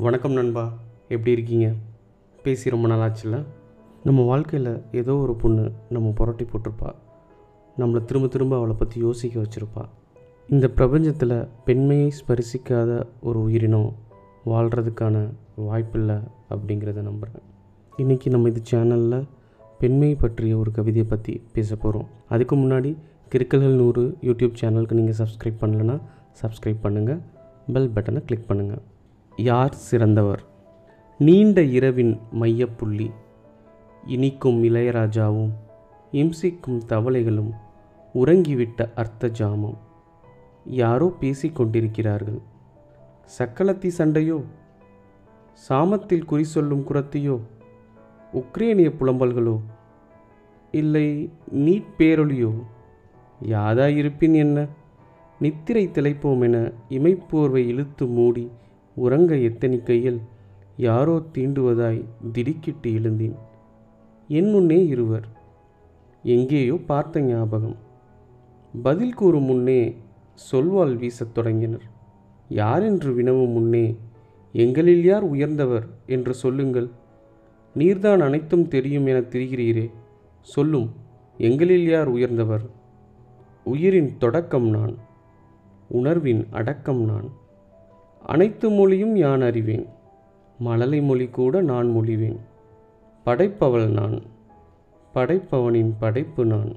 வணக்கம் நண்பா. எப்படி இருக்கீங்க? பேசி ரொம்ப நாளாச்சுல. நம்ம வாழ்க்கையில் ஏதோ ஒரு பொண்ணு நம்ம புரட்டி போட்டிருப்பா. நம்மளை திரும்ப திரும்ப அவளை பற்றி யோசிக்க வச்சுருப்பா. இந்த பிரபஞ்சத்தில் பெண்மையை ஸ்பரிசிக்காத ஒரு உயிரினம் வாழ்கிறதுக்கான வாய்ப்பில்லை அப்படிங்கிறத நம்புகிறேன் இன்றைக்கி நம்ம இது சேனலில் பெண்மை பற்றிய ஒரு கவிதையை பற்றி பேச போகிறோம் அதுக்கு முன்னாடி கிறுக்கல்கள் நூறு யூடியூப் சேனலுக்கு நீங்கள் சப்ஸ்கிரைப் பண்ணலைன்னா சப்ஸ்கிரைப் பண்ணுங்கள் பெல் பட்டனை கிளிக் பண்ணுங்கள் யார் சிறந்தவர்? நீண்ட இரவின் மையப்புள்ளி இனிக்கும் இளையராஜாவும் இம்சிக்கும் தவளைகளும் உறங்கிவிட்ட அர்த்த ஜாமம். யாரோ பேசிக்கொண்டிருக்கிறார்கள் சக்கலத்தி சக்களத்தி சண்டையோ? சாமத்தில் குறி சொல்லும் குரத்தையோ? உக்ரேனிய புலம்பல்களோ? இல்லை நீட் பேரொழியோ? யாதாயிருப்பின் என்ன? நித்திரை திளைப்போம் என இமைப்போர்வை இழுத்து மூடி உறங்க எத்தனிக்கையில் யாரோ தீண்டுவதாய் திடுக்கிட்டு எழுந்தேன். என் முன்னே இருவர். எங்கேயோ பார்த்த ஞாபகம். பதில் கூறும் முன்னே சொல்வாள் வீசத் தொடங்கினர். யாரென்று வினவும் முன்னே எங்களில் யார் உயர்ந்தவர் என்று சொல்லுங்கள். நீர்தான் அனைத்தும் தெரியும் என தெரிகிறீரே. சொல்லும் எங்களில் யார் உயர்ந்தவர்? உயிரின் தொடக்கம் நான். உணர்வின் அடக்கம் நான். அனைத்து மொழியும் யான் அறிவேன்? மழலை மொழி கூட நான் மொழிவேன். படைப்பவள் நான். படைப்பவனின் படைப்பு நான்.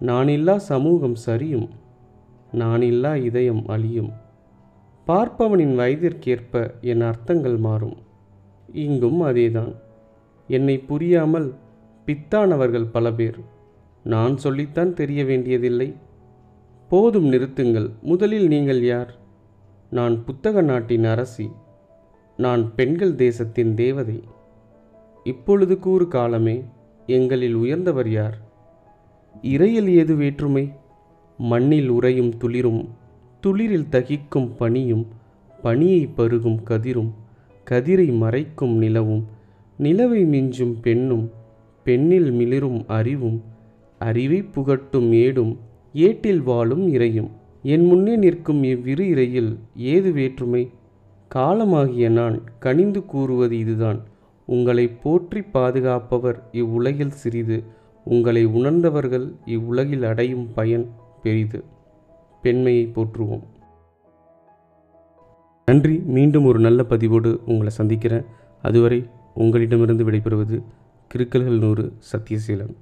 நானில்லா சமூகம் சரியும். நானில்லா இதயம் அழியும். பார்ப்பவனின் வயதிற்கேற்ப என் அர்த்தங்கள் மாறும். இங்கும் அதேதான். என்னை புரியாமல் பித்தானவர்கள் பல பேர். நான் சொல்லித்தான் தெரிய வேண்டியதில்லை. போதும் நிறுத்துங்கள். முதலில் நீங்கள் யார்? நான் புத்தக நாட்டின் அரசி நான் பெண்கள் தேசத்தின் தேவதை. இப்பொழுது கூறு காலமே எங்களில் உயர்ந்தவர் யார்? இறையில் ஏது வேற்றுமை? மண்ணில் உறையும் துளிரும் துளிரில் தகிக்கும் பனியும் பனியை பருகும் கதிரும் கதிரை மறைக்கும் நிலவும் நிலவை மிஞ்சும் பெண்ணும் பெண்ணில் மிளிரும் அறிவும் அறிவை புகட்டும் ஏடும் ஏட்டில் வாழும் இறையும். என் முன்னே நிற்கும் இவ்விரு இறையில் ஏது வேற்றுமை? காலமாகிய நான் கனிந்து கூறுவது இதுதான். உங்களை போற்றி பாதுகாப்பவர் இவ்வுலகில் சிறிது. உங்களை உணர்ந்தவர்கள் இவ்வுலகில் அடையும் பயன் பெரிது. பெண்மையை போற்றுவோம். நன்றி. மீண்டும் ஒரு நல்ல பதிவோடு உங்களை சந்திக்கிறேன். அதுவரை உங்களிடமிருந்து விடைபெறுவது கிருக்கல்கள் நூறு சத்தியசீலன்